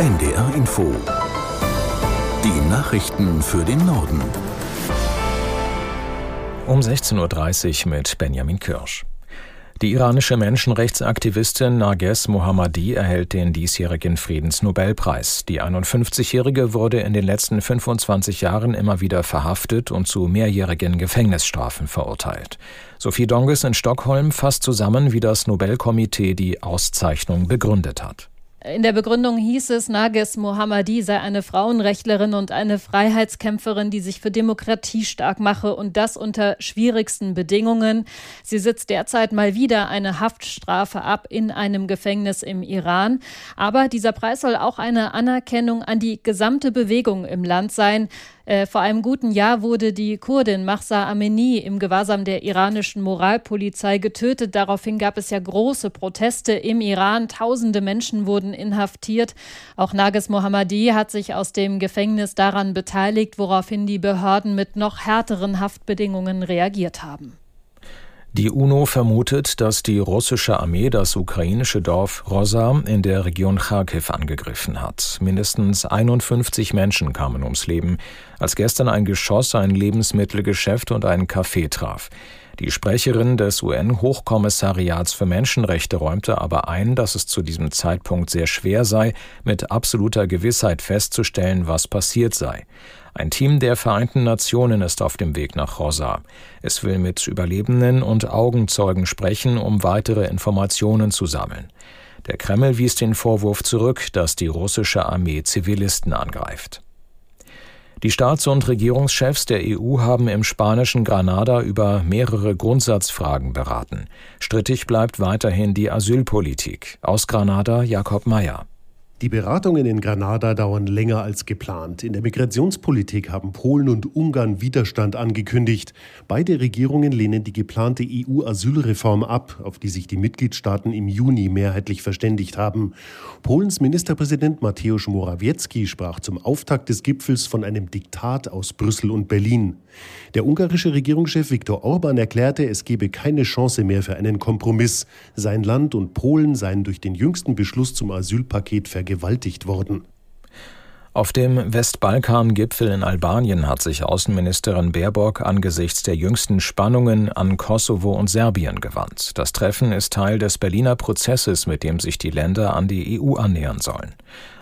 NDR Info. Die Nachrichten für den Norden. Um 16.30 Uhr mit Benjamin Kirsch. Die iranische Menschenrechtsaktivistin Narges Mohammadi erhält den diesjährigen Friedensnobelpreis. Die 51-Jährige wurde in den letzten 25 Jahren immer wieder verhaftet und zu mehrjährigen Gefängnisstrafen verurteilt. Sophie Donges in Stockholm fasst zusammen, wie das Nobelkomitee die Auszeichnung begründet hat. In der Begründung hieß es, Nages Mohammadi sei eine Frauenrechtlerin und eine Freiheitskämpferin, die sich für Demokratie stark mache und das unter schwierigsten Bedingungen. Sie sitzt derzeit mal wieder eine Haftstrafe ab in einem Gefängnis im Iran. Aber dieser Preis soll auch eine Anerkennung an die gesamte Bewegung im Land sein. Äh, vor einem guten Jahr wurde die Kurdin Mahsa Amini im Gewahrsam der iranischen Moralpolizei getötet. Daraufhin gab es ja große Proteste im Iran. Tausende Menschen wurden inhaftiert. Auch Nages Mohammadi hat sich aus dem Gefängnis daran beteiligt, woraufhin die Behörden mit noch härteren Haftbedingungen reagiert haben. Die UNO vermutet, dass die russische Armee das ukrainische Dorf Rosa in der Region Kharkiv angegriffen hat. Mindestens 51 Menschen kamen ums Leben, als gestern ein Geschoss ein Lebensmittelgeschäft und einen Café traf. Die Sprecherin des UN-Hochkommissariats für Menschenrechte räumte aber ein, dass es zu diesem Zeitpunkt sehr schwer sei, mit absoluter Gewissheit festzustellen, was passiert sei. Ein Team der Vereinten Nationen ist auf dem Weg nach Rosa. Es will mit Überlebenden und Augenzeugen sprechen, um weitere Informationen zu sammeln. Der Kreml wies den Vorwurf zurück, dass die russische Armee Zivilisten angreift. Die Staats- und Regierungschefs der EU haben im spanischen Granada über mehrere Grundsatzfragen beraten. Strittig bleibt weiterhin die Asylpolitik. Aus Granada Jakob Mayer. Die Beratungen in Granada dauern länger als geplant. In der Migrationspolitik haben Polen und Ungarn Widerstand angekündigt. Beide Regierungen lehnen die geplante EU-Asylreform ab, auf die sich die Mitgliedstaaten im Juni mehrheitlich verständigt haben. Polens Ministerpräsident Mateusz Morawiecki sprach zum Auftakt des Gipfels von einem Diktat aus Brüssel und Berlin. Der ungarische Regierungschef Viktor Orban erklärte, es gebe keine Chance mehr für einen Kompromiss. Sein Land und Polen seien durch den jüngsten Beschluss zum Asylpaket vergewaltigt worden. Auf dem Westbalkan-Gipfel in Albanien hat sich Außenministerin Baerbock angesichts der jüngsten Spannungen an Kosovo und Serbien gewandt. Das Treffen ist Teil des Berliner Prozesses, mit dem sich die Länder an die EU annähern sollen.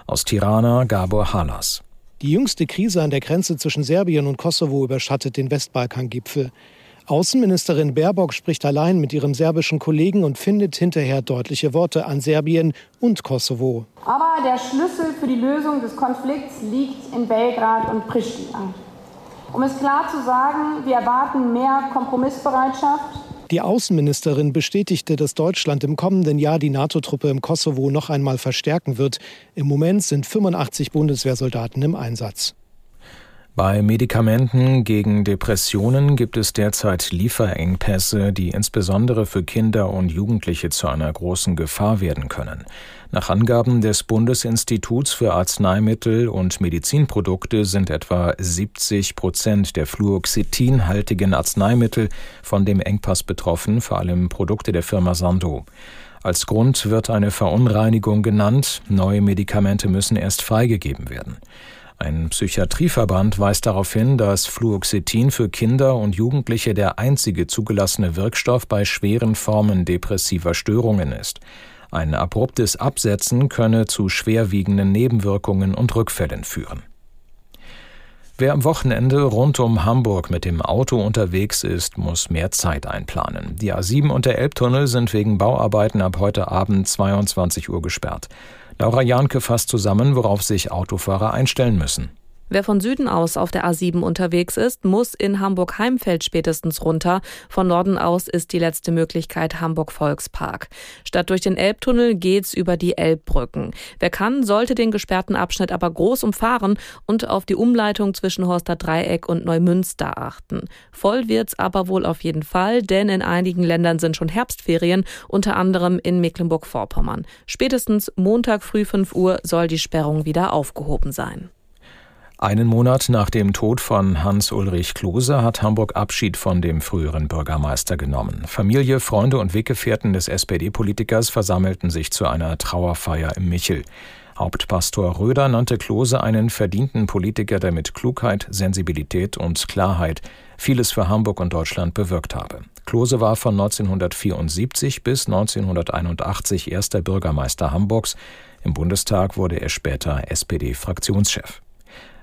Aus Tirana Gabor Halas. Die jüngste Krise an der Grenze zwischen Serbien und Kosovo überschattet den Westbalkan-Gipfel. Außenministerin Baerbock spricht allein mit ihrem serbischen Kollegen und findet hinterher deutliche Worte an Serbien und Kosovo. Aber der Schlüssel für die Lösung des Konflikts liegt in Belgrad und Pristina. Um es klar zu sagen, wir erwarten mehr Kompromissbereitschaft, die Außenministerin bestätigte, dass Deutschland im kommenden Jahr die NATO-Truppe im Kosovo noch einmal verstärken wird. Im Moment sind 85 Bundeswehrsoldaten im Einsatz. Bei Medikamenten gegen Depressionen gibt es derzeit Lieferengpässe, die insbesondere für Kinder und Jugendliche zu einer großen Gefahr werden können. Nach Angaben des Bundesinstituts für Arzneimittel und Medizinprodukte sind etwa 70 Prozent der fluoxetinhaltigen Arzneimittel von dem Engpass betroffen, vor allem Produkte der Firma Sandoz. Als Grund wird eine Verunreinigung genannt. Neue Medikamente müssen erst freigegeben werden. Ein Psychiatrieverband weist darauf hin, dass Fluoxetin für Kinder und Jugendliche der einzige zugelassene Wirkstoff bei schweren Formen depressiver Störungen ist. Ein abruptes Absetzen könne zu schwerwiegenden Nebenwirkungen und Rückfällen führen. Wer am Wochenende rund um Hamburg mit dem Auto unterwegs ist, muss mehr Zeit einplanen. Die A7 und der Elbtunnel sind wegen Bauarbeiten ab heute Abend 22 Uhr gesperrt. Laura Jahnke fasst zusammen, worauf sich Autofahrer einstellen müssen. Wer von Süden aus auf der A7 unterwegs ist, muss in Hamburg-Heimfeld spätestens runter. Von Norden aus ist die letzte Möglichkeit Hamburg-Volkspark. Statt durch den Elbtunnel geht's über die Elbbrücken. Wer kann, sollte den gesperrten Abschnitt aber groß umfahren und auf die Umleitung zwischen Horster Dreieck und Neumünster achten. Voll wird's aber wohl auf jeden Fall, denn in einigen Ländern sind schon Herbstferien, unter anderem in Mecklenburg-Vorpommern. Spätestens Montag früh 5 Uhr soll die Sperrung wieder aufgehoben sein. Einen Monat nach dem Tod von Hans-Ulrich Klose hat Hamburg Abschied von dem früheren Bürgermeister genommen. Familie, Freunde und Weggefährten des SPD-Politikers versammelten sich zu einer Trauerfeier im Michel. Hauptpastor Röder nannte Klose einen verdienten Politiker, der mit Klugheit, Sensibilität und Klarheit vieles für Hamburg und Deutschland bewirkt habe. Klose war von 1974 bis 1981 erster Bürgermeister Hamburgs. Im Bundestag wurde er später SPD-Fraktionschef.